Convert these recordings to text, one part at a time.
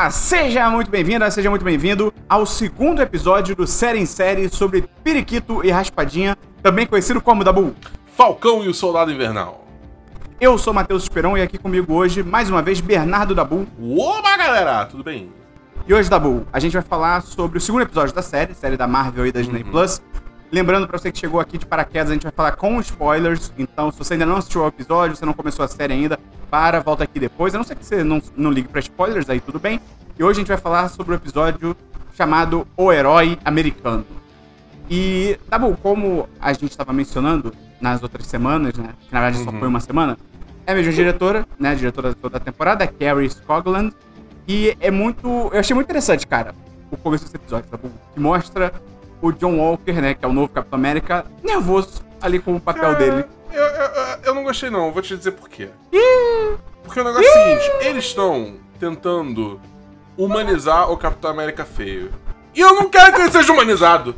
Olá, seja muito bem-vinda, seja muito bem-vindo ao segundo episódio do Série em Série sobre Periquito e Raspadinha, também conhecido como Dabu. Falcão e o Soldado Invernal. Eu sou Matheus Esperon e aqui comigo hoje, mais uma vez, Bernardo Dabu. Oba, galera, tudo bem? E hoje, Dabu, a gente vai falar sobre o segundo episódio da série, série da Marvel e da Disney Plus. Lembrando pra você que chegou aqui de paraquedas, a gente vai falar com spoilers. Então, se você ainda não assistiu ao episódio, você não começou a série ainda, para, volta aqui depois. A não ser que você não, não ligue pra spoilers, aí tudo bem. E hoje a gente vai falar sobre o episódio chamado O Herói Americano. E, tá bom, como a gente estava mencionando nas outras semanas, né? Que na verdade só foi uma semana. É a mesma diretora, né? Diretora toda a temporada, Carrie Scogland. E é muito. Eu achei muito interessante, cara, o começo desse episódio, tá bom? Que mostra o John Walker, né? Que é o novo Capitão América, nervoso ali com o papel dele. Eu, eu, eu- não gostei, não. Vou te dizer por quê. Porque o negócio é o seguinte: eles estão tentando humanizar o Capitão América feio. E eu não quero que ele seja humanizado.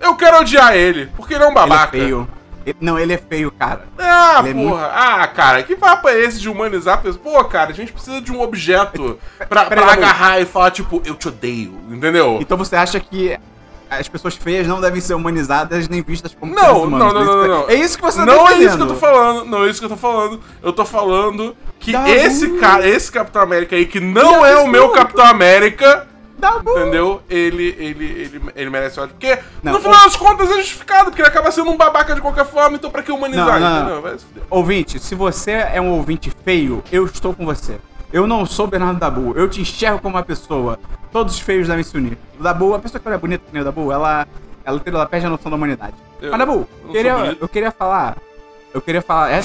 Eu quero odiar ele, porque ele é um Ele é babaca. feio. Ele- Não, ele é feio, cara. Ah, Ele é porra. Ah, cara, que papo é esse de humanizar a pessoa? Pô, cara, a gente precisa de um objeto pra, pra Dabu. agarrar e falar, tipo, eu te odeio, entendeu? Então você acha que as pessoas feias não devem ser humanizadas nem vistas como Não, seres não, humanos? não, não, não, não. É isso que você tá Não é isso que eu tô falando, não é isso que eu tô falando. Eu tô falando que Dabu. esse cara, esse Capitão América aí, que não é o Dabu. meu Capitão América, Dabu. entendeu? Ele, ele, ele, ele merece ódio. Porque, Não, no final das contas, é justificado, porque ele acaba sendo um babaca de qualquer forma, então pra que humanizar, Não, não, não. entendeu? Vai se fuder. Ouvinte, se você é um ouvinte feio, eu estou com você. Eu não sou Bernardo Dabu, eu te enxergo como uma pessoa. Todos os feios devem se unir. O Dabu, a pessoa que é bonita que nem o Dabu, ela, ela, ela, ela perde a noção da humanidade. Eu- Mas Dabu, eu queria, eu queria falar. Eu queria falar. É,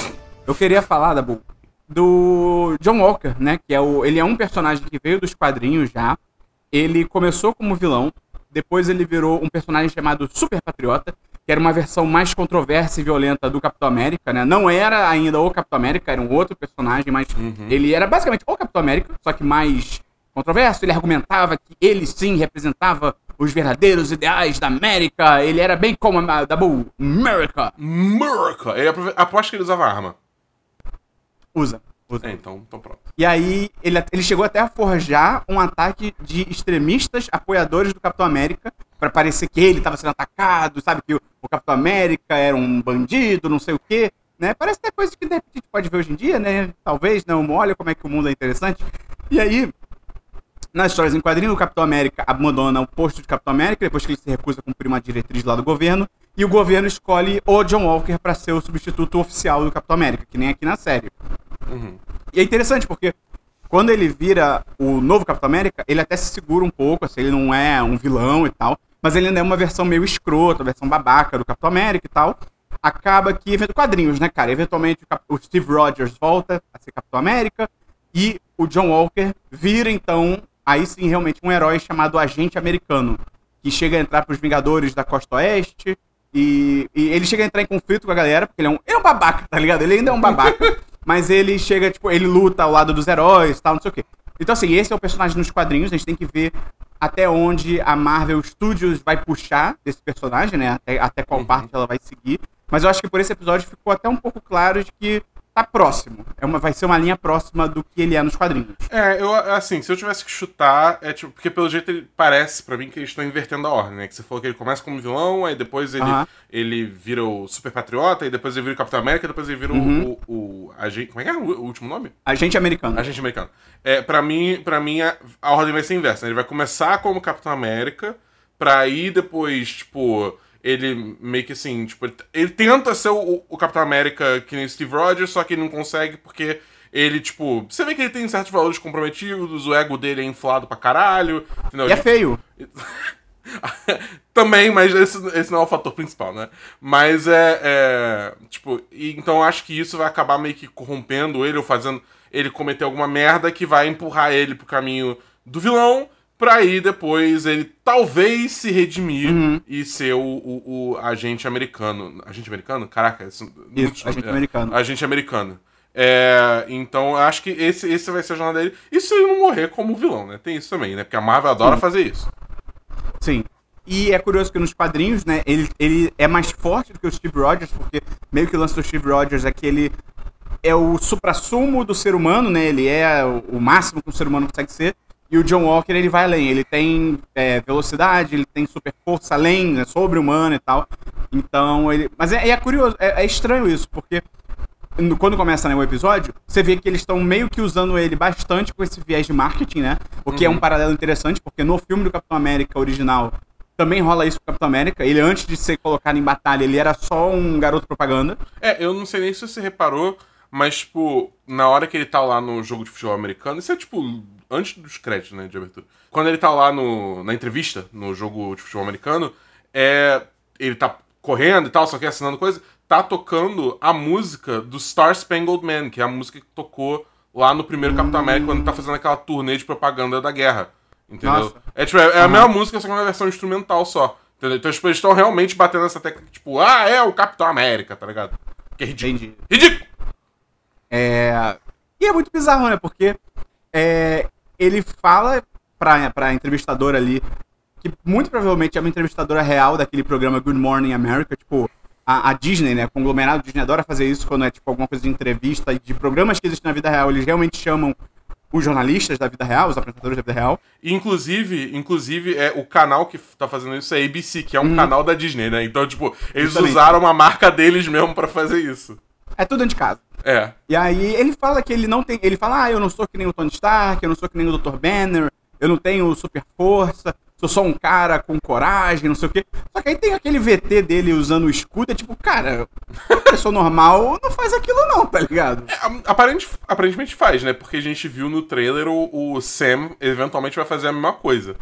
eu queria falar, Dabu, do John Walker, né? Que é o. Ele é um personagem que veio dos quadrinhos já. Ele começou como vilão, depois ele virou um personagem chamado Super Patriota, que era uma versão mais controversa e violenta do Capitão América, né? Não era ainda o Capitão América, era um outro personagem, mas ele era basicamente o Capitão América, só que mais controverso. Ele argumentava que ele sim representava os verdadeiros ideais da América. Ele era bem como a Dabu, America. America! Ele aposto que ele usava arma. Usa, usa. É, então, então pronto. E aí, ele, ele chegou até a forjar um ataque de extremistas apoiadores do Capitão América, pra parecer que ele tava sendo atacado, sabe? Que o, o Capitão América era um bandido, não sei o quê. Né? Parece até coisa que de repente a gente pode ver hoje em dia, né? Talvez, não. Olha como é que o mundo é interessante. E aí, nas histórias em quadrinho, o Capitão América abandona o posto de Capitão América depois que ele se recusa a cumprir uma diretriz lá do governo. E o governo escolhe o John Walker pra ser o substituto oficial do Capitão América, que nem aqui na série. E é interessante porque quando ele vira o novo Capitão América, ele até se segura um pouco, assim, ele não é um vilão e tal, mas ele ainda é uma versão meio escrota, versão babaca do Capitão América e tal. Acaba que, quadrinhos, né, cara? Eventualmente o Steve Rogers volta a ser Capitão América e o John Walker vira, então, aí sim, realmente um herói chamado Agente Americano, que chega a entrar pros Vingadores da Costa Oeste e, e ele chega a entrar em conflito com a galera, porque ele é um, ele é um babaca, tá ligado? Ele ainda é um babaca, mas ele chega, tipo, ele luta ao lado dos heróis tal, não sei o quê. Então, assim, esse é o personagem nos quadrinhos, a gente tem que ver até onde a Marvel Studios vai puxar desse personagem, né? Até, até qual parte ela vai seguir. Mas eu acho que por esse episódio ficou até um pouco claro de que tá próximo. É uma, vai ser uma linha próxima do que ele é nos quadrinhos. É, eu, assim, se eu tivesse que chutar, é tipo, porque pelo jeito ele parece pra mim que eles estão invertendo a ordem, né? Que você falou que ele começa como vilão, aí depois ele, Aham. ele vira o Super Patriota, e depois ele vira o Capitão América, e depois ele vira Uhum. o, o, o agente. Como é que é o, o último nome? Agente americano. Agente americano. É, pra mim, pra mim a, a ordem vai ser inversa. né? Ele vai começar como Capitão América, pra aí depois, tipo, ele meio que assim, tipo, ele, ele tenta ser o, o Capitão América que nem Steve Rogers, só que ele não consegue porque ele, tipo, você vê que ele tem certos valores comprometidos, o ego dele é inflado pra caralho, entendeu? E é feio. Também, mas esse, esse não é o fator principal, né? Mas é. é, tipo, e, então eu acho que isso vai acabar meio que corrompendo ele ou fazendo ele cometer alguma merda que vai empurrar ele pro caminho do vilão. Pra aí depois ele talvez se redimir Uhum. e ser o, o, o agente americano. Agente americano? Caraca, isso, Isso, agente é. americano. Agente americano. É, então acho que esse, esse vai ser a jornada dele. E se ele não morrer como vilão, né? Tem isso também, né? Porque a Marvel adora fazer isso. Sim. E é curioso que nos quadrinhos, né, ele, ele é mais forte do que o Steve Rogers, porque meio que o lance do Steve Rogers é que ele é o suprassumo do ser humano, né? Ele é o o máximo que um ser humano consegue ser. E o John Walker, ele vai além. Ele tem é, velocidade, ele tem super força além, né, sobre-humana e tal. Então, ele... Mas é, é curioso, é, é, estranho isso, porque quando começa né, o episódio, você vê que eles estão meio que usando ele bastante com esse viés de marketing, né? O que uhum. é um uhum. paralelo interessante, porque no filme do Capitão América original também rola isso com o Capitão América. Ele, antes de ser colocado em batalha, ele era só um garoto propaganda. É, eu não sei nem se você reparou, mas, tipo, na hora que ele tá lá no jogo de futebol americano, isso é, tipo, antes dos créditos, né, de abertura. Quando ele tá lá no, na entrevista, no jogo de futebol americano, é, ele tá correndo e tal, só que assinando coisa, tá tocando a música do Star Spangled Man, que é a música que tocou lá no primeiro Capitão América, quando ele tá fazendo aquela turnê de propaganda da guerra. Entendeu? Nossa. É, tipo, é, é a mesma música, só que é uma versão instrumental só. Entendeu? Então, tipo, eles estão realmente batendo essa técnica, tipo, ah, é o Capitão América, tá ligado? Que é ridículo. Entendi. Ridículo! É. E é muito bizarro, né? Porque é, ele fala pra, pra entrevistadora ali que muito provavelmente é uma entrevistadora real daquele programa Good Morning America, tipo, a, a, Disney, né, o conglomerado Disney adora fazer isso quando é tipo alguma coisa de entrevista e de programas que existem na vida real, eles realmente chamam os jornalistas da vida real, os apresentadores da vida real. Inclusive, inclusive é, o canal que tá fazendo isso é ABC, que é um uhum. canal da Disney, né? Então, tipo, eles Justamente. usaram uma marca deles mesmo para fazer isso. É tudo dentro de casa. É. E aí ele fala que ele não tem. Ele fala, ah, eu não sou que nem o Tony Stark, eu não sou que nem o Dr. Banner, eu não tenho super força, sou só um cara com coragem, não sei o quê. Só que aí tem aquele VT dele usando o escudo, é tipo, cara, uma pessoa normal não faz aquilo não, tá ligado? É, aparente, aparentemente faz, né? Porque a gente viu no trailer o, o Sam eventualmente vai fazer a mesma coisa.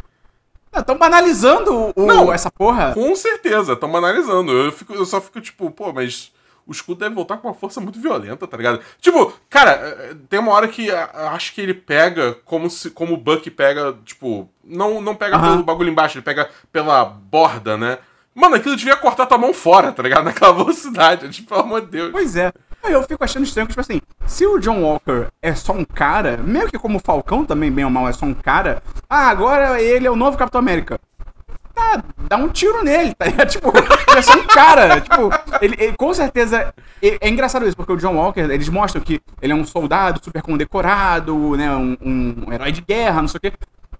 Estão banalizando o, não, essa porra. Com certeza, estão banalizando. Eu, fico, eu só fico tipo, pô, mas o escudo deve voltar com uma força muito violenta, tá ligado? Tipo, cara, é, tem uma hora que acho que ele pega como se como o Buck pega, tipo, não não pega pelo bagulho embaixo, ele pega pela borda, né? Mano, aquilo devia cortar tua mão fora, tá ligado? Naquela velocidade, tipo, pelo amor de Deus. Pois é. Eu fico achando estranho que, tipo assim, se o John Walker é só um cara, meio que como o Falcão também, bem ou mal, é só um cara, ah, agora ele é o novo Capitão América tá, dá um tiro nele, tá ligado? Tipo, ele é só um cara. tipo, ele, ele com certeza. É engraçado isso, porque o John Walker, eles mostram que ele é um soldado super condecorado, né? Um, um herói de guerra, não sei o quê.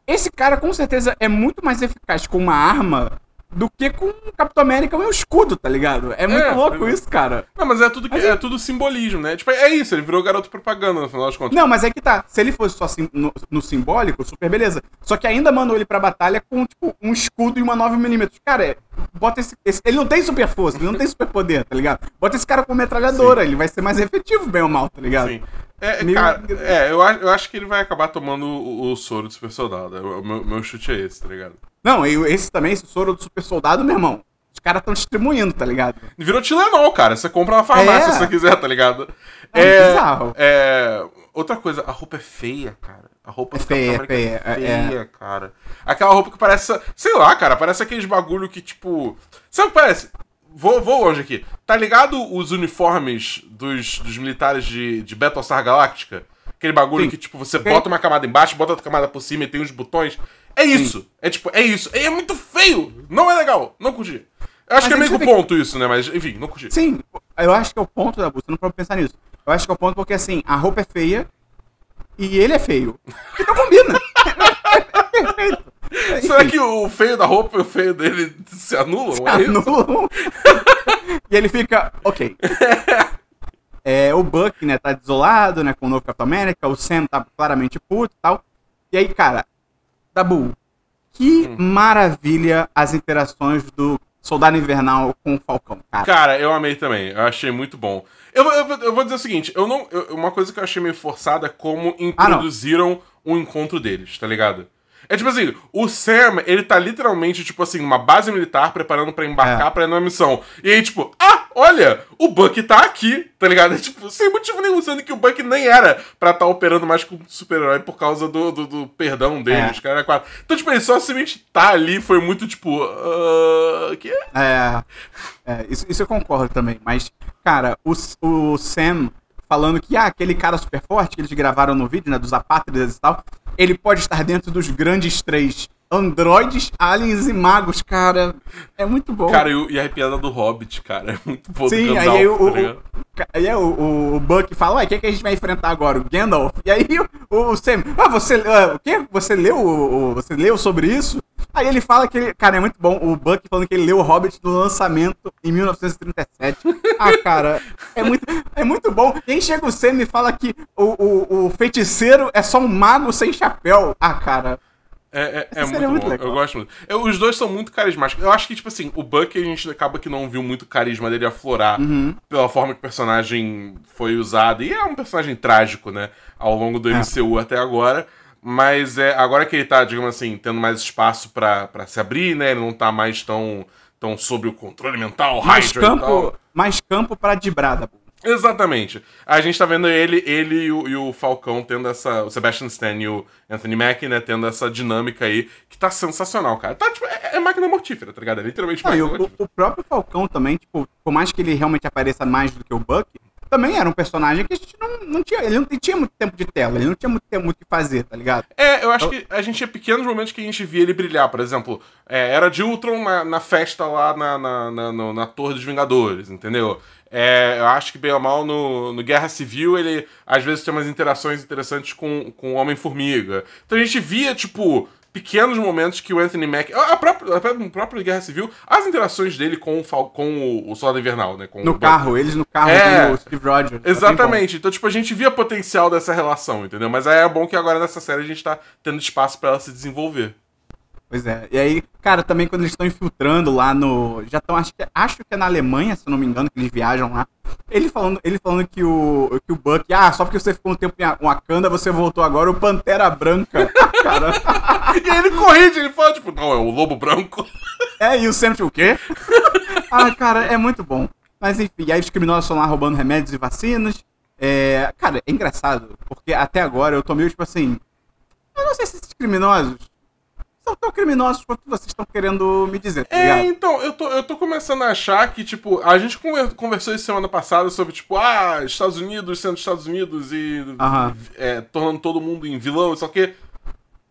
Esse cara, com certeza, é muito mais eficaz com uma arma do que com o Capitão América e o escudo, tá ligado? É muito é, louco é... isso, cara. Não, mas é tudo, que, é... é... tudo simbolismo, né? Tipo, é isso, ele virou garoto propaganda no final das contas. Não, mas é que tá. Se ele fosse só sim, no, no, simbólico, super beleza. Só que ainda mandou ele pra batalha com, tipo, um escudo e uma 9mm. Cara, é, bota esse, esse, Ele não tem super força, ele não tem super poder, tá ligado? Bota esse cara com metralhadora, sim. ele vai ser mais efetivo, bem ou mal, tá ligado? Sim. É, cara, é eu, eu acho que ele vai acabar tomando o, o soro do super soldado. O meu, meu chute é esse, tá ligado? Não, esse também, esse soro do super soldado, meu irmão. Os caras estão distribuindo, tá ligado? Virou Tilenol, cara. Você compra na farmácia é. se você quiser, tá ligado? É, é bizarro. É, outra coisa, a roupa é feia, cara. A roupa é feia, é feia, é feia, é. cara. Aquela roupa que parece, sei lá, cara, parece aqueles bagulho que, tipo... Sabe o que parece? Vou, vou longe aqui. Tá ligado os uniformes dos, dos militares de, de Battlestar Galactica? Aquele bagulho Sim. que, tipo, você bota uma camada embaixo, bota outra camada por cima e tem uns botões. É isso. Sim. É tipo, é isso. É muito feio. Não é legal. Não curti. Eu acho Mas que é meio que o ponto isso, né? Mas, enfim, não curti. Sim, eu acho que é o ponto da busca. Não pode pensar nisso. Eu acho que é o ponto porque, assim, a roupa é feia e ele é feio. Então combina. é perfeito. Será que o feio da roupa e o feio dele se anulam? Se é anulam. e ele fica, ok. É, o Buck, né, tá desolado, né, com o novo Capitão América, o Sam tá claramente puto e tal. E aí, cara, Dabu, que hum. maravilha as interações do Soldado Invernal com o Falcão, cara. Cara, eu amei também. Eu achei muito bom. Eu, eu, eu vou dizer o seguinte, eu não, eu, uma coisa que eu achei meio forçada é como introduziram ah, o encontro deles, tá ligado? É tipo assim, o Sam, ele tá literalmente, tipo assim, numa base militar preparando para embarcar é. pra ir numa missão. E aí, tipo, ah, olha, o Buck tá aqui, tá ligado? É, tipo, sem motivo nenhum, sendo que o Buck nem era pra estar tá operando mais como super-herói por causa do, do, do perdão dele, é. os caras quatro. Então, tipo, ele só simplesmente tá ali, foi muito, tipo, uh, que? É, é isso, isso eu concordo também, mas, cara, o, o Sam falando que, ah, aquele cara super forte que eles gravaram no vídeo, né, dos apátridas e tal, ele pode estar dentro dos grandes três. androides, aliens e magos, cara. É muito bom. Cara, e, a piada do Hobbit, cara, é muito bom. Sim, Gandalf, aí, o, tá aí o, o, o Buck fala, ué, o que, que a gente vai enfrentar agora? O Gandalf. E aí o, o Sam, ah, você, ah, o quê? Você leu, você leu sobre isso? Aí ele fala que ele, cara, é muito bom, o Buck falando que ele leu o Hobbit no lançamento em 1937. ah, cara, é muito, é muito bom. Aí chega o Sam e fala que o, o, o feiticeiro é só um mago sem chapéu. Ah, cara, É, é, é Essa muito, muito bom, legal. eu gosto muito. Eu- os dois são muito carismáticos. Eu acho que, tipo assim, o Buck a gente acaba que não viu muito carisma dele aflorar Uhum. pela forma que o personagem foi usado. E é um personagem trágico, né? Ao longo do É. MCU até agora. Mas é, agora que ele tá, digamos assim, tendo mais espaço pra, pra se abrir, né? Ele não tá mais tão, tão sob o controle mental, mais Hydra campo, mais campo pra Dibrada. Exatamente. A gente tá vendo ele, ele e o, e o Falcão tendo essa. O Sebastian Stan e o Anthony Mackie, né? Tendo essa dinâmica aí que tá sensacional, cara. Tá, tipo, é, é máquina mortífera, tá ligado? É literalmente Não, máquina o, mortífera. o próprio Falcão também, tipo, por mais que ele realmente apareça mais do que o Buck, também era um personagem que a gente não, não tinha. Ele não tinha muito tempo de tela, ele não tinha muito tempo o que fazer, tá ligado? É, eu acho que a gente tinha pequenos momentos que a gente via ele brilhar. Por exemplo, é, era de Ultron na, na festa lá na, na, na, no- na Torre dos Vingadores, entendeu? É, eu acho que, bem ou mal, no, no Guerra Civil, ele às vezes tem umas interações interessantes com o Homem-Formiga. Então a gente via, tipo, pequenos momentos que o Anthony Mack. A a própria, a própria, Guerra Civil, as interações dele com o, Fal- com o, o Soldado Invernal, né? Com No o carro, eles no carro É. o Steve Rogers. tá Exatamente. Então, tipo, a gente via potencial dessa relação, entendeu? Mas aí é bom que agora nessa série a gente tá tendo espaço pra ela se desenvolver. Pois é. E aí, cara, também quando eles estão infiltrando lá no. Já estão, acho que, acho que é na Alemanha, se eu não me engano, que eles viajam lá. Ele falando, ele falando que o, que o Buck, ah, só porque você ficou um tempo em Wakanda, você voltou agora, o Pantera Branca. cara. E aí ele corrige, ele fala, tipo, não, é o lobo branco. É, e o Sam, tipo, o quê? ah, cara, é muito bom. Mas enfim, e aí os criminosos estão lá roubando remédios e vacinas. É, cara, é engraçado, porque até agora eu tô meio tipo assim. Eu não sei se esses criminosos são tão criminosos quanto vocês estão querendo me dizer, tá É, então, eu tô, eu tô começando a achar que, tipo, a gente conver- conversou isso semana passada sobre, tipo, ah, Estados Unidos sendo Estados Unidos e Aham. é, tornando todo mundo em vilão, só que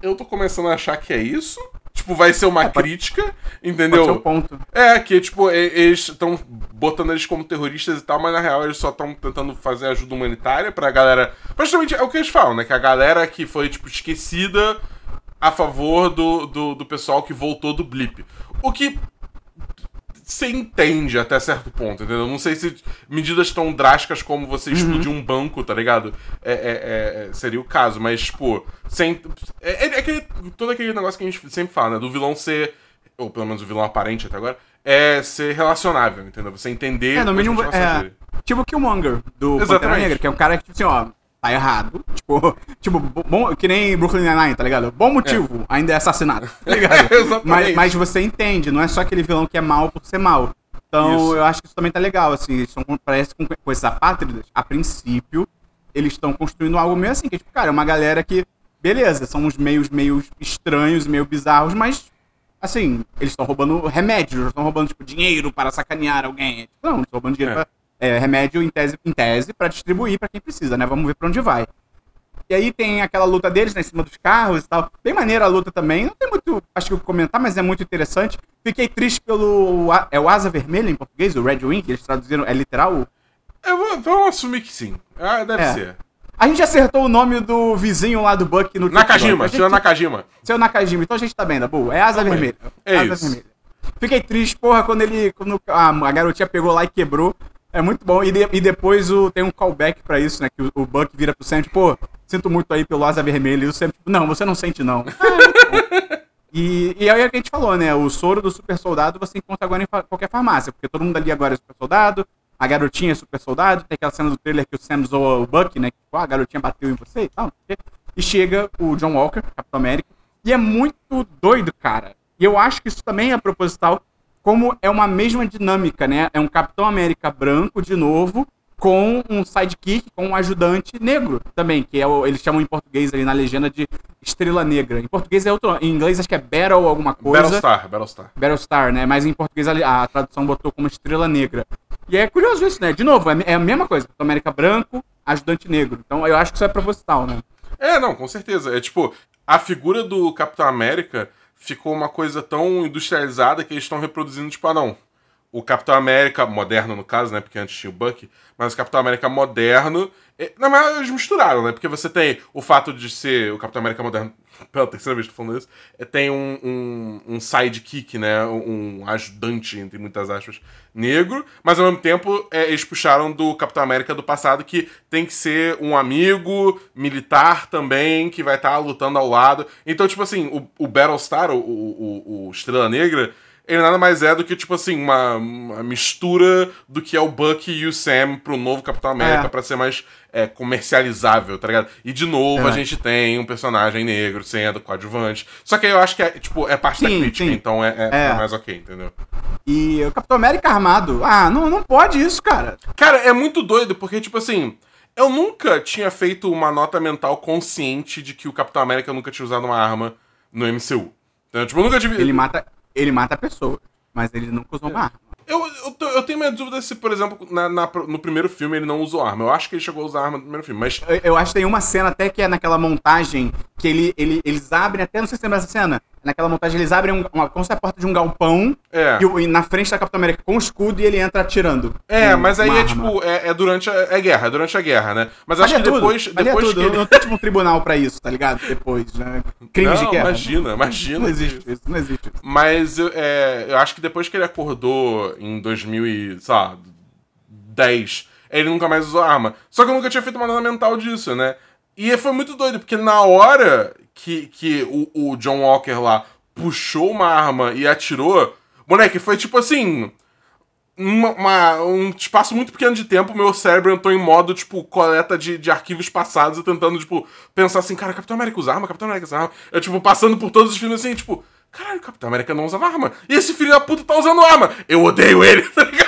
eu tô começando a achar que é isso. Tipo, vai ser uma É, pode- crítica, Pode entendeu? ser o ponto. É, que, tipo, eles estão botando eles como terroristas e tal, mas na real eles só estão tentando fazer ajuda humanitária pra galera. Praticamente é o que eles falam, né? Que a galera que foi, tipo, esquecida a favor do, do, do pessoal que voltou do blip. O que você entende até certo ponto, entendeu? Não sei se medidas tão drásticas como você explodir um banco, tá ligado? É, é- é- seria o caso, mas, tipo, sem. É, é- é aquele- todo aquele negócio que a gente sempre fala, né? Do vilão ser. Ou pelo menos o vilão aparente até agora. É ser relacionável, entendeu? Você entender. É, no mínimo, é, dele. tipo o Killmonger, do Pantera Exatamente. Negra, que é um cara que, tipo assim, ó, tá errado. Tipo, tipo bom, que nem Brooklyn Nine-Nine, tá ligado? Bom motivo, ainda é assassinato, tá ligado? Mas, mas você entende, não é só aquele vilão que é mal por ser mal. Então, Isso. eu acho que isso também tá legal, assim, eles estão, parece com, com esses apátridas, a princípio, eles estão construindo algo meio assim, que, tipo, cara, é uma galera que, beleza, são uns meios meio estranhos, meio bizarros, mas assim, eles estão roubando remédios, estão roubando, tipo, dinheiro para sacanear alguém. Não, estão roubando dinheiro É. pra, é, remédio em tese, em tese para distribuir para quem precisa, né? Vamos ver pra onde vai. E aí tem aquela luta deles, né, em cima dos carros e tal. Bem maneira a luta também. Não tem muito, acho que eu comentar, mas é muito interessante. Fiquei triste pelo. É o Asa Vermelha em português, o Red Wing, que eles traduziram, é literal. Eu vou, vamos assumir que sim. Ah, deve É. ser. A gente acertou o nome do vizinho lá do Buck no Nakajima, gente- senhor Nakajima. Seu Nakajima, então a gente tá bem, Dabu. É asa Tá vermelha. É asa isso. vermelha. Fiquei triste, porra, quando ele. Quando a, a garotinha pegou lá e quebrou. É muito bom. E, de- e depois o, tem um callback pra isso, né? Que o, o Buck vira pro Sam, tipo, pô, sinto muito aí pelo asa vermelha. E o Sam, tipo, não, você não sente, não. Ah, é. E, e aí é o que a gente falou, né? O soro do super soldado você encontra agora em fa- qualquer farmácia, porque todo mundo ali agora é super soldado, a garotinha é super soldado, tem aquela cena do trailer que o Sam zoa o Buck, né? Que tipo, ah, a garotinha bateu em você e tal. E chega o John Walker, Capitão América, e é muito doido, cara. E eu acho que isso também é proposital, como é uma mesma dinâmica, né? É um Capitão América branco, de novo, com um sidekick, com um ajudante negro também, que é o, eles chamam em português ali na legenda de Estrela Negra. Em português é outro, em inglês acho que é Battle alguma coisa. Battlestar, Battlestar. Battlestar, né? Mas em português a, a tradução botou como Estrela Negra. E é curioso isso, né? De novo, é, é a mesma coisa. Capitão América branco, ajudante negro. Então eu acho que isso é proposital, né? É, não, com certeza. É tipo, a figura do Capitão América ficou uma coisa tão industrializada que eles estão reproduzindo, ah, não. O Capitão América, moderno no caso, né? Porque antes tinha o Bucky, mas o Capitão América moderno. Na verdade, eles misturaram, né? Porque você tem o fato de ser o Capitão América moderno, pela terceira vez que tô falando isso, é, tem um, um, um sidekick, né? Um ajudante, entre muitas aspas, negro, mas ao mesmo tempo é, eles puxaram do Capitão América do passado que tem que ser um amigo militar também, que vai estar lutando ao lado. Então, tipo assim, o, o Battlestar, o, o, o Estrela Negra, ele nada mais é do que, tipo assim, uma, uma mistura do que é o Bucky e o Sam pro novo Capitão América É. pra ser mais é, comercializável, tá ligado? E de novo É. a gente tem um personagem negro sendo coadjuvante. Só que aí eu acho que é, tipo, é parte da Sim, crítica, sim. então é, é- É. é mais ok, entendeu? E o Capitão América armado. Ah, não, não pode isso, cara. Cara, é muito doido, porque, tipo assim, eu nunca tinha feito uma nota mental consciente de que o Capitão América nunca tinha usado uma arma no MCU. Então, tipo, eu nunca tive. Ele mata, ele mata pessoas, mas ele nunca usou uma arma. Eu, eu, tô- eu tenho minha dúvida se, por exemplo, na, na- no primeiro filme ele não usou arma. Eu acho que ele chegou a usar arma no primeiro filme, mas. Eu, eu acho que tem uma cena até que é naquela montagem que ele, ele, eles abrem, até não sei se lembra dessa cena. Naquela montagem eles abrem um, uma, como se a porta de um galpão É. e, e na frente da Capitão América com o escudo e ele entra atirando. É, com mas aí é arma. tipo, é, é durante a é guerra, é durante a guerra, né? Mas acho Ali que é tudo, depois, depois que ele. Não tem tipo um tribunal pra isso, tá ligado? Depois, né? Crimes não, de guerra. imagina, imagina. Não existe isso, não existe isso. Mas eu, é, eu acho que depois que ele acordou em 2000 e, sei lá, 10, ele nunca mais usou arma. Só que eu nunca tinha feito uma nota mental disso, né? E foi muito doido, porque na hora que, que o, o John Walker lá puxou uma arma e atirou, moleque, foi tipo assim... uma- uma- um espaço muito pequeno de tempo, meu cérebro entrou em modo, tipo, coleta de, de arquivos passados e tentando, tipo, pensar assim, cara, Capitão América usa arma, Capitão América usa arma. Eu, tipo, passando por todos os filmes assim, tipo, caralho, Capitão América não usava arma. E esse filho da puta tá usando arma. Eu odeio ele, tá ligado?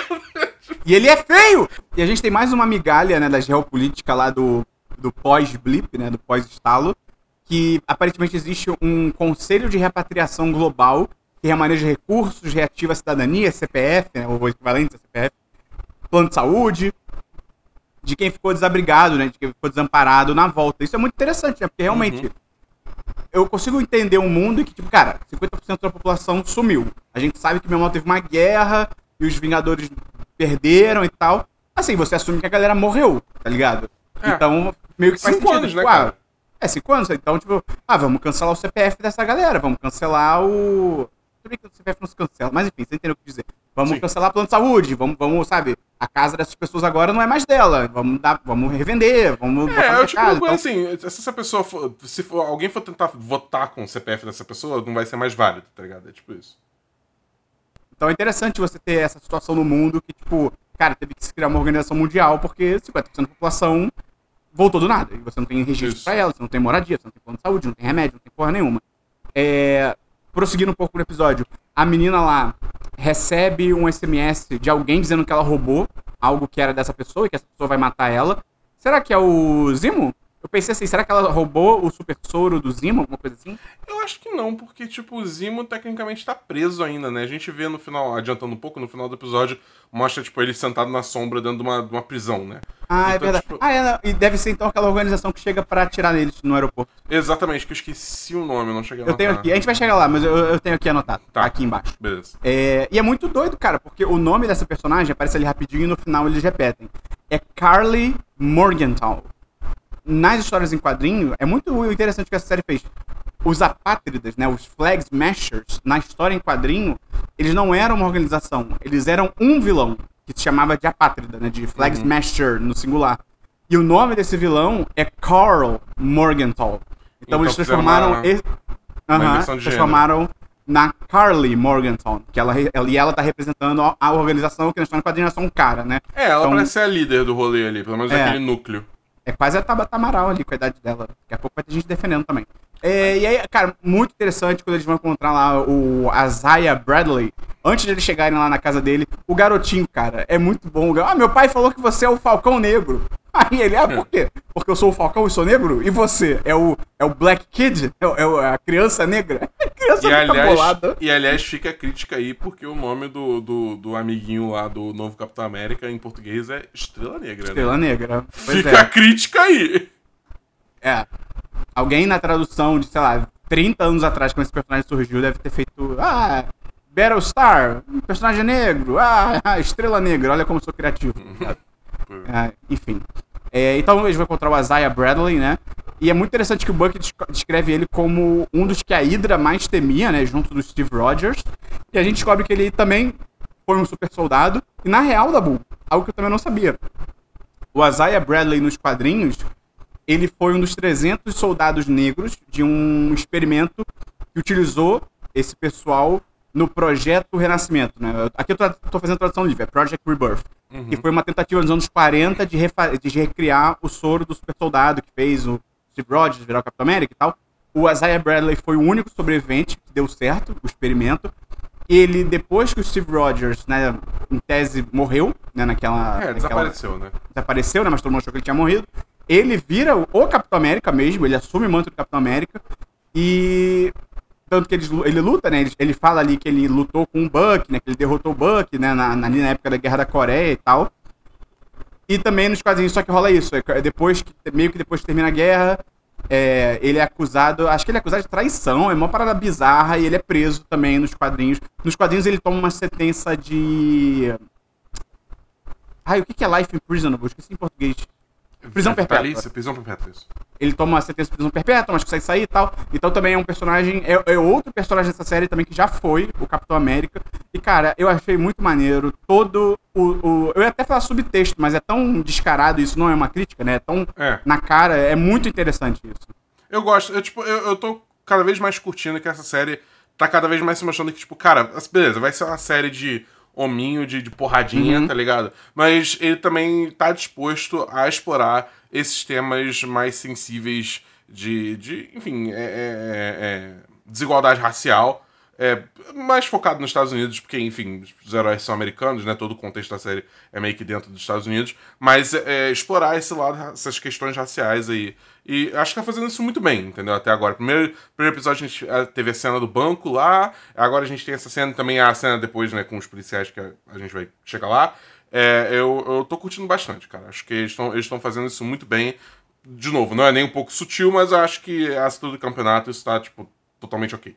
E ele é feio! E a gente tem mais uma migalha, né, da geopolítica lá do, do pós-blip, né, do pós-estalo, que aparentemente existe um conselho de repatriação global que remaneja recursos, reativa a cidadania, CPF, né, o equivalente a CPF, plano de saúde, de quem ficou desabrigado, né, de quem ficou desamparado na volta. Isso é muito interessante, né, porque realmente eu consigo entender um mundo em que, tipo, cara, 50% da população sumiu. A gente sabe que meu irmão teve uma guerra e os Vingadores perderam e tal. Assim, você assume que a galera morreu, tá ligado? É. Então, meio que faz Cinco anos, tipo, né, ah, cara? É, cinco anos. Então, tipo, ah, vamos cancelar o CPF dessa galera, vamos cancelar o. Tudo bem que o CPF não se cancela, mas enfim, você entendeu o que dizer. Vamos Sim. cancelar plano de saúde, vamos, vamos, sabe, a casa dessas pessoas agora não é mais dela. Vamos dar, vamos revender, vamos É, eu tipo, casa. Então, assim, se essa pessoa for, se for, alguém for tentar votar com o CPF dessa pessoa, não vai ser mais válido, tá ligado? É tipo isso. Então é interessante você ter essa situação no mundo que, tipo, cara, teve que se criar uma organização mundial porque 50% da população voltou do nada. E você não tem registro Isso. pra ela, você não tem moradia, você não tem plano de saúde, não tem remédio, não tem porra nenhuma. É, prosseguindo um pouco no episódio, a menina lá recebe um SMS de alguém dizendo que ela roubou algo que era dessa pessoa e que essa pessoa vai matar ela. Será que é o Zimo? Eu pensei assim, será que ela roubou o super soro do Zimo, alguma coisa assim? Eu acho que não, porque, tipo, o Zimo tecnicamente tá preso ainda, né? A gente vê no final, adiantando um pouco, no final do episódio, mostra, tipo, ele sentado na sombra dentro de uma, de uma prisão, né? Ah, é Então, verdade. tipo- Ah, é, não, e deve ser então aquela organização que chega pra atirar neles no aeroporto. Exatamente, que eu esqueci o nome, eu não cheguei a Eu tenho aqui, a gente vai chegar lá, mas eu, eu tenho aqui anotado, Tá. tá aqui embaixo. Beleza. É, e é muito doido, cara, porque o nome dessa personagem aparece ali rapidinho e no final eles repetem. É Carly Morgenthau. Nas histórias em quadrinho, é muito interessante o que essa série fez. Os apátridas, né, os Flag Smashers, na história em quadrinho, eles não eram uma organização, eles eram um vilão, que se chamava de apátrida, né, de Flag Uhum. Smasher no singular. E o nome desse vilão é Carl Morgenthau. Então, Então eles transformaram... uma- esse- transformaram na Carly Morgenthau, que ela, ela, e ela tá representando a, a organização que na história em quadrinho é só um cara, né? É, ela Então- parece ser a líder do rolê ali, pelo menos É. daquele núcleo. É quase a Tabata Amaral ali com a idade dela. Daqui a pouco vai ter gente defendendo também. É, e aí, cara, muito interessante quando eles vão encontrar lá o Isaiah Bradley. Antes de eles chegarem lá na casa dele, o garotinho, cara, é muito bom. Ah, meu pai falou que você é o Falcão Negro. Aí ele, ah, por quê? Porque eu sou o Falcão e sou negro? E você? É o, é o Black Kid? É, o- é é a criança negra? A criança E aliás, bolada. e aliás, fica a crítica aí, porque o nome do, do, do amiguinho lá do novo Capitão América em português é Estrela Negra, né? Estrela Negra. Pois Fica é. a crítica aí. É. Alguém na tradução de, sei lá, 30 anos atrás, quando esse personagem surgiu, deve ter feito. Ah, Battlestar, personagem negro, ah, estrela negra, olha como eu sou criativo. ah, enfim. É, então eles vão encontrar o Isaiah Bradley, né? E é muito interessante que o Buck descreve ele como um dos que a Hydra mais temia, né? Junto do Steve Rogers. E a gente descobre que ele também foi um super soldado. E na real, Dabu, algo que eu também não sabia. O Isaiah Bradley nos quadrinhos, ele foi um dos 300 soldados negros de um experimento que utilizou esse pessoal no projeto Renascimento, né? Aqui eu tô, fazendo tradução livre, é Project Rebirth. Uhum. Que foi uma tentativa nos anos 40 de, de recriar o soro do super soldado que fez o Steve Rogers virar o Capitão América e tal. O Isaiah Bradley foi o único sobrevivente que deu certo, o experimento. Ele, depois que o Steve Rogers, né, em tese, morreu, né, naquela... É, desapareceu, naquela, né? Desapareceu, né, mas todo mundo achou que ele tinha morrido. Ele vira o Capitão América mesmo, ele assume o manto do Capitão América. E tanto que ele, ele luta, né? Ele, ele fala ali que ele lutou com o Buck, né? Que ele derrotou o Buck, né? Na, na, na época da Guerra da Coreia e tal. E também nos quadrinhos, só que rola isso. É, depois que, meio que depois que termina a guerra, é, ele é acusado. Acho que ele é acusado de traição, é uma parada bizarra, e ele é preso também nos quadrinhos. Nos quadrinhos ele toma uma sentença de. Ai, o que é Life Imprisonable? Esqueci em português. Prisão perpétua. Prisão perpétua, isso. Ele toma sentença de prisão perpétua, mas consegue sair e tal. Então também é um personagem. É, é, outro personagem dessa série também que já foi o Capitão América. E, cara, eu achei muito maneiro todo o. o eu ia até falar subtexto, mas é tão descarado, isso não é uma crítica, né? É tão é. na cara. É muito interessante isso. Eu gosto. Eu, tipo, eu, eu tô cada vez mais curtindo que essa série tá cada vez mais se mostrando que, tipo, cara, beleza, vai ser uma série de hominho de, de porradinha, uhum. tá ligado? Mas ele também tá disposto a explorar esses temas mais sensíveis de, de enfim, é, é, é, é desigualdade racial. É, mais focado nos Estados Unidos, porque, enfim, os heróis são americanos, né? Todo o contexto da série é meio que dentro dos Estados Unidos. Mas é, explorar esse lado, essas questões raciais aí. E acho que tá fazendo isso muito bem, entendeu? Até agora. Primeiro, primeiro episódio a gente teve a cena do banco lá. Agora a gente tem essa cena também, a cena depois, né, com os policiais que a, gente vai chegar lá. É, eu, eu tô curtindo bastante, cara. Acho que eles estão fazendo isso muito bem. De novo, não é nem um pouco sutil, mas acho que a altura do campeonato está, tipo, totalmente ok.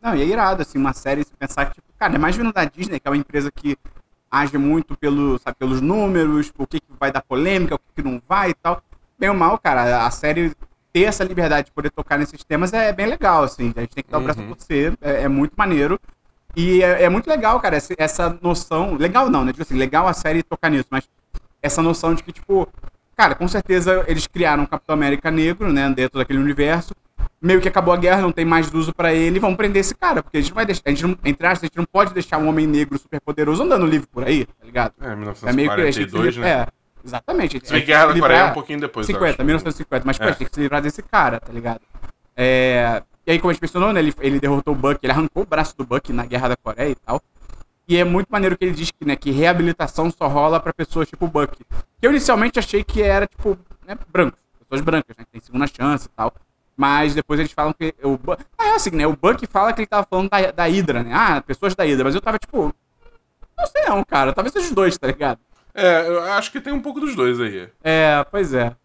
Não, e é irado, assim, uma série, se pensar que, tipo, cara, é mais vindo da Disney, que é uma empresa que age muito pelo, sabe, pelos números, o que, que vai dar polêmica, o que, que não vai e tal. Bem ou mal, cara, a série ter essa liberdade de poder tocar nesses temas é bem legal, assim. A gente tem que dar o braço uhum. por você, é, é, muito maneiro. E é, é, muito legal, cara, essa, essa noção. Legal não, né? Tipo assim, legal a série tocar nisso, mas essa noção de que, tipo, cara, com certeza eles criaram um Capitão América negro, né, dentro daquele universo meio que acabou a guerra, não tem mais uso para ele, vão prender esse cara, porque a gente não vai deixar, a gente não, entre aspas, a gente não pode deixar um homem negro super poderoso andando livre por aí, tá ligado? É, 1942, é meio que né? É, exatamente. A, a Guerra da Coreia é um pouquinho depois, 50, 1950, mas, é. pô, a gente tem que se livrar desse cara, tá ligado? É, e aí, como a gente mencionou, né, ele, ele derrotou o Buck, ele arrancou o braço do Buck na Guerra da Coreia e tal. E é muito maneiro que ele diz que, né, que reabilitação só rola para pessoas tipo o Buck. Que eu inicialmente achei que era, tipo, né, brancos, pessoas brancas, né, que tem segunda chance e tal. Mas depois eles falam que. O, ah, é assim, né? O Buck fala que ele tava falando da, da Hydra, né? Ah, pessoas da Hydra. Mas eu tava tipo. Não sei não, cara. Talvez seja os dois, tá ligado? É, eu acho que tem um pouco dos dois aí. É, pois é.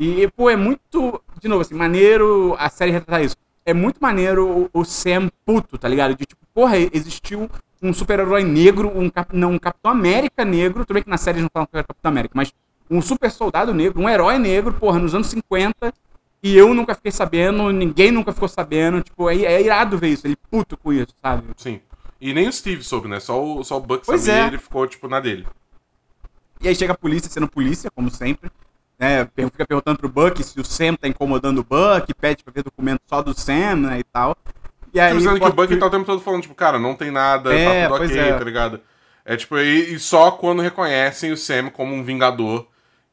E, pô, é muito. De novo, assim, maneiro a série retratar isso. É muito maneiro o, o Sam puto, tá ligado? De tipo, porra, existiu um super-herói negro, um, cap, não, um Capitão América negro. Tudo bem que na série eles não falam que era Capitão América, mas um super soldado negro, um herói negro, porra, nos anos 50 e eu nunca fiquei sabendo, ninguém nunca ficou sabendo. Tipo, é, é irado ver isso, ele puto com isso, sabe? Sim. E nem o Steve soube, né? Só o, só o Buck pois sabia é. ele ficou, tipo, na dele. E aí chega a polícia sendo polícia, como sempre. Né? Fica perguntando pro Buck se o Sam tá incomodando o Buck, pede pra ver documento só do Sam, né? E tal. E aí. Tipo, que o Buck tá o tempo todo falando, tipo, cara, não tem nada, tá é, tá tudo ok, é. tá ligado? É tipo, e, e, só quando reconhecem o Sam como um vingador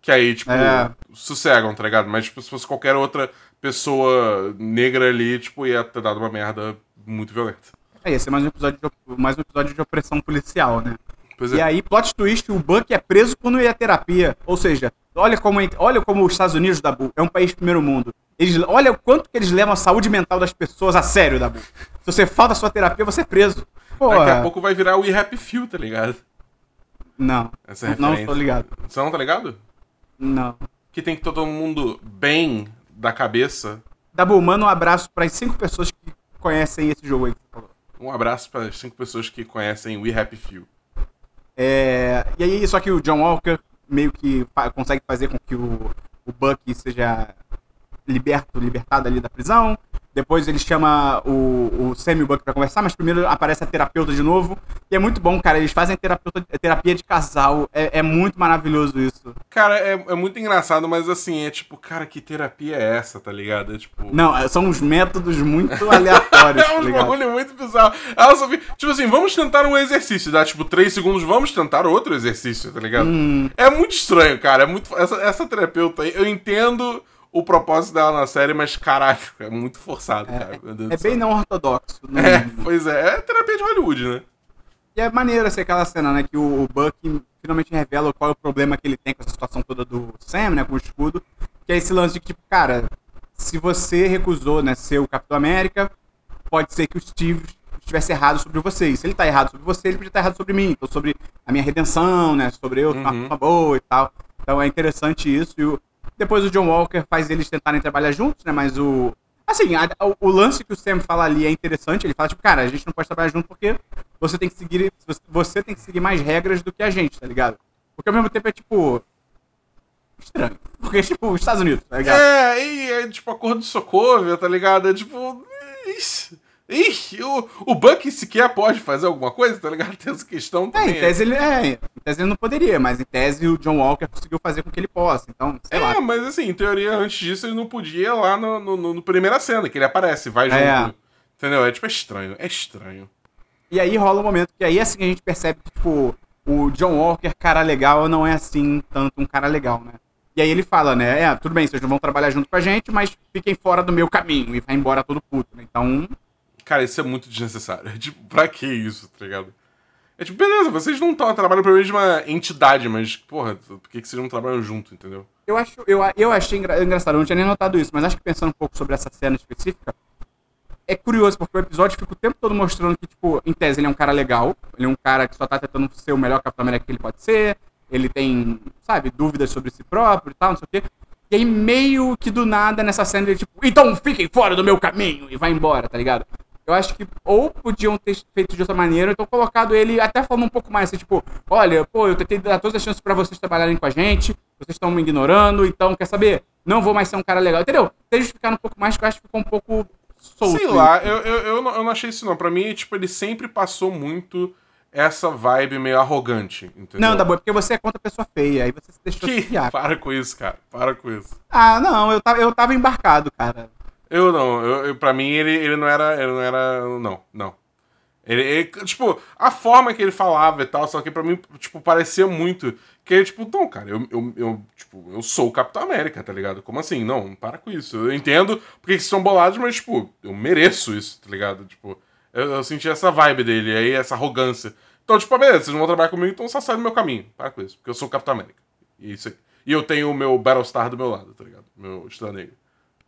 que aí, tipo, é. sossegam, tá ligado? Mas, tipo, se fosse qualquer outra pessoa negra ali, tipo, ia ter dado uma merda muito violenta. É, ia ser mais um episódio de, mais um episódio de opressão policial, né? Pois é. E aí, plot twist, o Buck é preso quando ia à terapia. Ou seja, olha como, olha como os Estados Unidos, Dabu, é um país de primeiro mundo. Eles, olha o quanto que eles levam a saúde mental das pessoas a sério, Dabu. Se você falta a sua terapia, você é preso. Porra. Daqui a pouco vai virar o Happy Few, tá ligado? Não. Essa não, não tô ligado. Você não tá ligado? Não. Que tem que todo mundo bem da cabeça Dabu, manda um abraço para as cinco pessoas que conhecem esse jogo aí que você falou. Um abraço para as cinco pessoas que conhecem We Happy Few. É, e aí, só que o John Walker meio que consegue fazer com que o, o Buck seja liberto, libertado ali da prisão. Depois ele chama o, o Sam o Buck pra conversar, mas primeiro aparece a terapeuta de novo. E é muito bom, cara. Eles fazem terapia de casal. É, é muito maravilhoso isso. Cara, é, é muito engraçado, mas assim, é tipo, cara, que terapia é essa, tá ligado? É tipo. Não, é- são uns métodos muito aleatórios, tá É um bagulho muito bizarro. Ela só tipo assim, vamos tentar um exercício. Dá tipo 3 segundos, vamos tentar outro exercício, tá ligado? Hum. É muito estranho, cara. É muito, essa, essa terapeuta aí, eu entendo o propósito dela na série, mas caralho, é muito forçado, cara. É do céu. bem não ortodoxo. Não- É, pois é, é terapia de Hollywood, né? E é maneiro assim, aquela cena, né? Que o, o Buck finalmente revela qual é o problema que ele tem com essa situação toda do Sam, né? Com o escudo. Que é esse lance de que, tipo, cara, se você recusou, né, ser o Capitão América, pode ser que o Steve estivesse errado sobre você. E se ele tá errado sobre você, ele podia estar errado sobre mim. Então, sobre a minha redenção, né? Sobre eu, uma Uhum. pessoa boa e tal. Então é interessante isso. E o- depois o John Walker faz eles tentarem trabalhar juntos, né? Mas o. Assim, a- o, lance que o Sam fala ali é interessante. Ele fala, tipo, cara, a gente não pode trabalhar junto porque você tem que seguir. você- tem que seguir mais regras do que a gente, tá ligado? Porque ao mesmo tempo é tipo. Estranho. Porque, tipo, os Estados Unidos, tá ligado? É, e é tipo acordo de Sokovia, tá ligado? É tipo. Ixi, ixi, o, o Buck sequer pode fazer alguma coisa, tá ligado? Tem essa questão É, também. em tese ele é. Em tese ele não poderia, mas em tese o John Walker conseguiu fazer com que ele possa. Então, sei lá. É, mas assim, em teoria, antes disso, ele não podia lá no, no, no- no primeira cena, que ele aparece, vai junto. É. Entendeu? É tipo, é estranho, é estranho. E aí rola um momento que aí assim a gente percebe que, tipo, o John Walker, cara legal, não é assim tanto um cara legal, né? E aí ele fala, né? É, tudo bem, vocês não vão trabalhar junto com a gente, mas fiquem fora do meu caminho e vai embora todo puto, né? Então, Cara, isso é muito desnecessário. É tipo, pra que isso, tá ligado? É tipo, beleza, vocês não tão, trabalham pra mesma entidade, mas, porra, por que, que vocês não trabalham junto, entendeu? eu acho, eu, eu achei engra- engraçado, eu não tinha nem notado isso, mas acho que pensando um pouco sobre essa cena específica, é curioso, porque o episódio fica o tempo todo mostrando que, tipo, em tese ele é um cara legal, ele é um cara que só tá tentando ser o melhor Capitão América que ele pode ser, ele tem, sabe, dúvidas sobre si próprio e tal, não sei o quê. E aí, meio que do nada, nessa cena, ele, tipo, então fiquem fora do meu caminho e vai embora, tá ligado? Eu acho que ou podiam ter feito de outra maneira, ou então colocado ele até falando um pouco mais, assim, tipo, olha, pô, eu tentei dar todas as chances pra vocês trabalharem com a gente, vocês estão me ignorando, então, quer saber? Não vou mais ser um cara legal, entendeu? Ter justificado um pouco mais, que eu acho que ficou um pouco solto. Sei lá, eu, eu, eu, não, eu não achei isso não. Pra mim, tipo, ele sempre passou muito essa vibe meio arrogante, entendeu? Não, bom, é porque você é contra a pessoa feia, aí você se deixou Que... Para com isso, cara. Para com isso. Ah, não, eu tava, eu tava embarcado, cara. Eu não, eu, eu, pra mim ele, ele não era. Ele não era. Não, não. Ele, ele- tipo, a forma que ele falava e tal, só que pra mim, tipo, parecia muito. Que ele, tipo, não, cara, eu, eu, eu, tipo, eu sou o Capitão América, tá ligado? Como assim? Não, para com isso. Eu entendo porque vocês são bolados, mas, tipo, eu mereço isso, tá ligado? Tipo, eu, eu senti essa vibe dele, aí essa arrogância. Então, tipo, beleza, vocês não vão trabalhar comigo, então só sai do meu caminho. Para com isso, porque eu sou o Capitão América. E isso aí. E eu tenho o meu Battlestar do meu lado, tá ligado? Meu Estrela.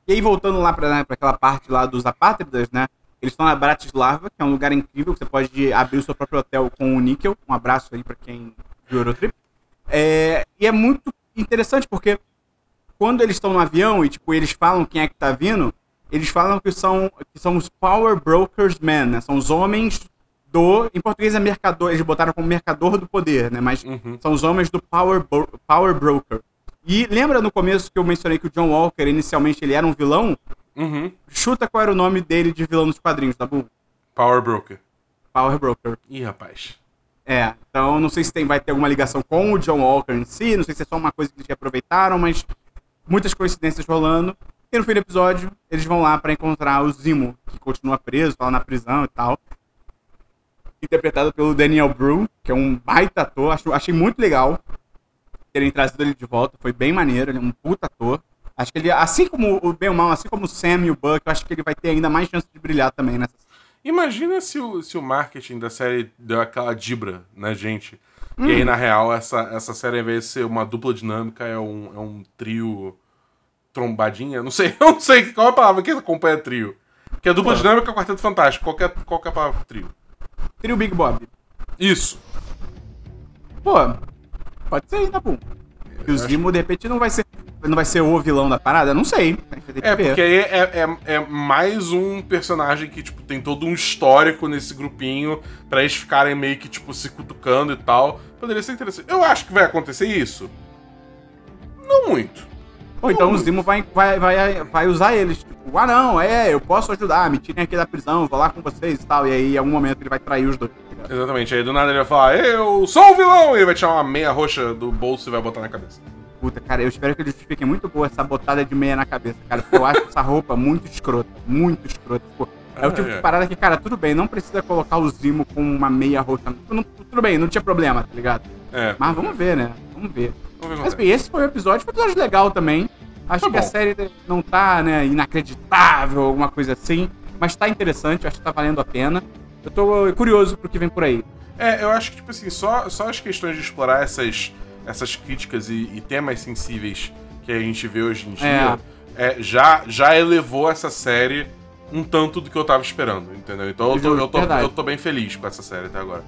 E aí, voltando lá pra, né, aquela parte lá dos apátridas, né? Eles estão na Bratislava, que é um lugar incrível, que você pode abrir o seu próprio hotel com o níquel. Um abraço aí pra quem viu Eurotrip. É, e é muito interessante, porque quando eles estão no avião e, tipo, eles falam quem é que tá vindo, eles falam que são, que são os Power Brokers Men, né? São os homens do... Em português é mercador, eles botaram como mercador do poder, né? Mas Uhum. são os homens do Power, Power Broker. E lembra no começo que eu mencionei que o John Walker, inicialmente, ele era um vilão? Uhum. Chuta qual era o nome dele de vilão nos quadrinhos, tá bom? Power Broker. Power Broker. Ih, rapaz. É, então não sei se tem, vai ter alguma ligação com o John Walker em si, não sei se é só uma coisa que eles aproveitaram, mas muitas coincidências rolando. E no fim do episódio, eles vão lá pra encontrar o Zimo, que continua preso, tá lá na prisão e tal. Interpretado pelo Daniel Bru, que é um baita ator, acho, achei muito legal terem trazido ele de volta, foi bem maneiro, ele é um puta ator. Acho que ele, assim como o bem ou mal, assim como o Sam e o Buck, eu acho que ele vai ter ainda mais chance de brilhar também nessa Imagina se o, se o marketing da série deu aquela dibra na gente. E aí, na real, essa, essa série, ao invés de ser uma dupla dinâmica, é um, é um trio trombadinha. Não sei, eu não sei qual é a palavra que acompanha trio. Que é dupla Pô. dinâmica é o quarteto fantástico. Qual que é, qual que é a palavra trio? Trio Big Bob. Isso. Pô, pode ser ainda, pô. E o Zimo, de repente, não vai ser. não vai ser o vilão da parada? Não sei. É, porque aí é, é, é, mais um personagem que, tipo, tem todo um histórico nesse grupinho pra eles ficarem meio que, tipo, se cutucando e tal. Poderia ser interessante. Eu acho que vai acontecer isso. Não muito. Ou então o Zimo vai, vai, vai, vai usar eles. Tipo, ah não, é, eu posso ajudar, me tirem aqui da prisão, vou lá com vocês e tal. E aí, em algum momento, ele vai trair os dois. Exatamente. Aí do nada ele vai falar, eu sou o vilão! E ele vai tirar uma meia roxa do bolso e vai botar na cabeça. Puta, cara, eu espero que eles fiquem muito boa essa botada de meia na cabeça, cara. Porque eu acho essa roupa muito escrota. Muito escrota. Tipo, é o tipo de parada que, cara, tudo bem, não precisa colocar o Zimo com uma meia roxa. Não, tudo bem, não tinha problema, tá ligado? É. Mas vamos ver, né? Vamos ver. Vamos ver Mas bem, esse foi o episódio, foi um episódio legal também. Acho tá que a série não tá, né, inacreditável, alguma coisa assim. Mas tá interessante, acho que tá valendo a pena. Eu tô curioso pro que vem por aí. É, eu acho que, tipo assim, só, só as questões de explorar essas, essas críticas e, e temas sensíveis que a gente vê hoje em dia é. É, já, já elevou essa série um tanto do que eu tava esperando, entendeu? Então eu tô, eu tô, eu tô bem feliz com essa série até agora.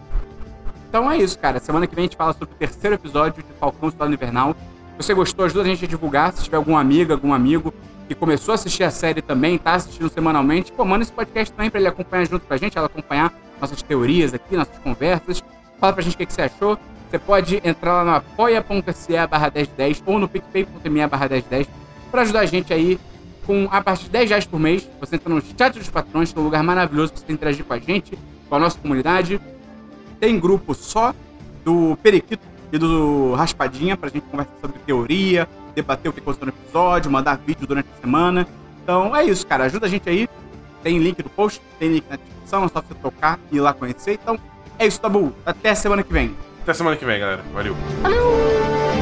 Então é isso, cara. Semana que vem a gente fala sobre o terceiro episódio de Falcão Soldado Invernal. Se você gostou, ajuda a gente a divulgar. Se tiver alguma amiga, algum amigo que começou a assistir a série também, tá assistindo semanalmente, pô, manda esse podcast também pra ele acompanhar junto com a gente, ela acompanhar nossas teorias aqui, nossas conversas. Fala pra gente o que, que você achou. Você pode entrar lá no apoia.se barra 1010 ou no picpay.me barra 1010 pra ajudar a gente aí com a partir de 10 reais por mês. Você entra no chat dos patrões, que é um lugar maravilhoso pra você interagir com a gente, com a nossa comunidade. Tem grupo só do Periquito e do Raspadinha pra gente conversar sobre teoria, debater o que aconteceu no episódio, mandar vídeo durante a semana. Então é isso, cara. Ajuda a gente aí. Tem link no post, tem link na descrição, é só você tocar e ir lá conhecer. Então é isso, Tabu. Até semana que vem. Até semana que vem, galera. Valeu. Valeu!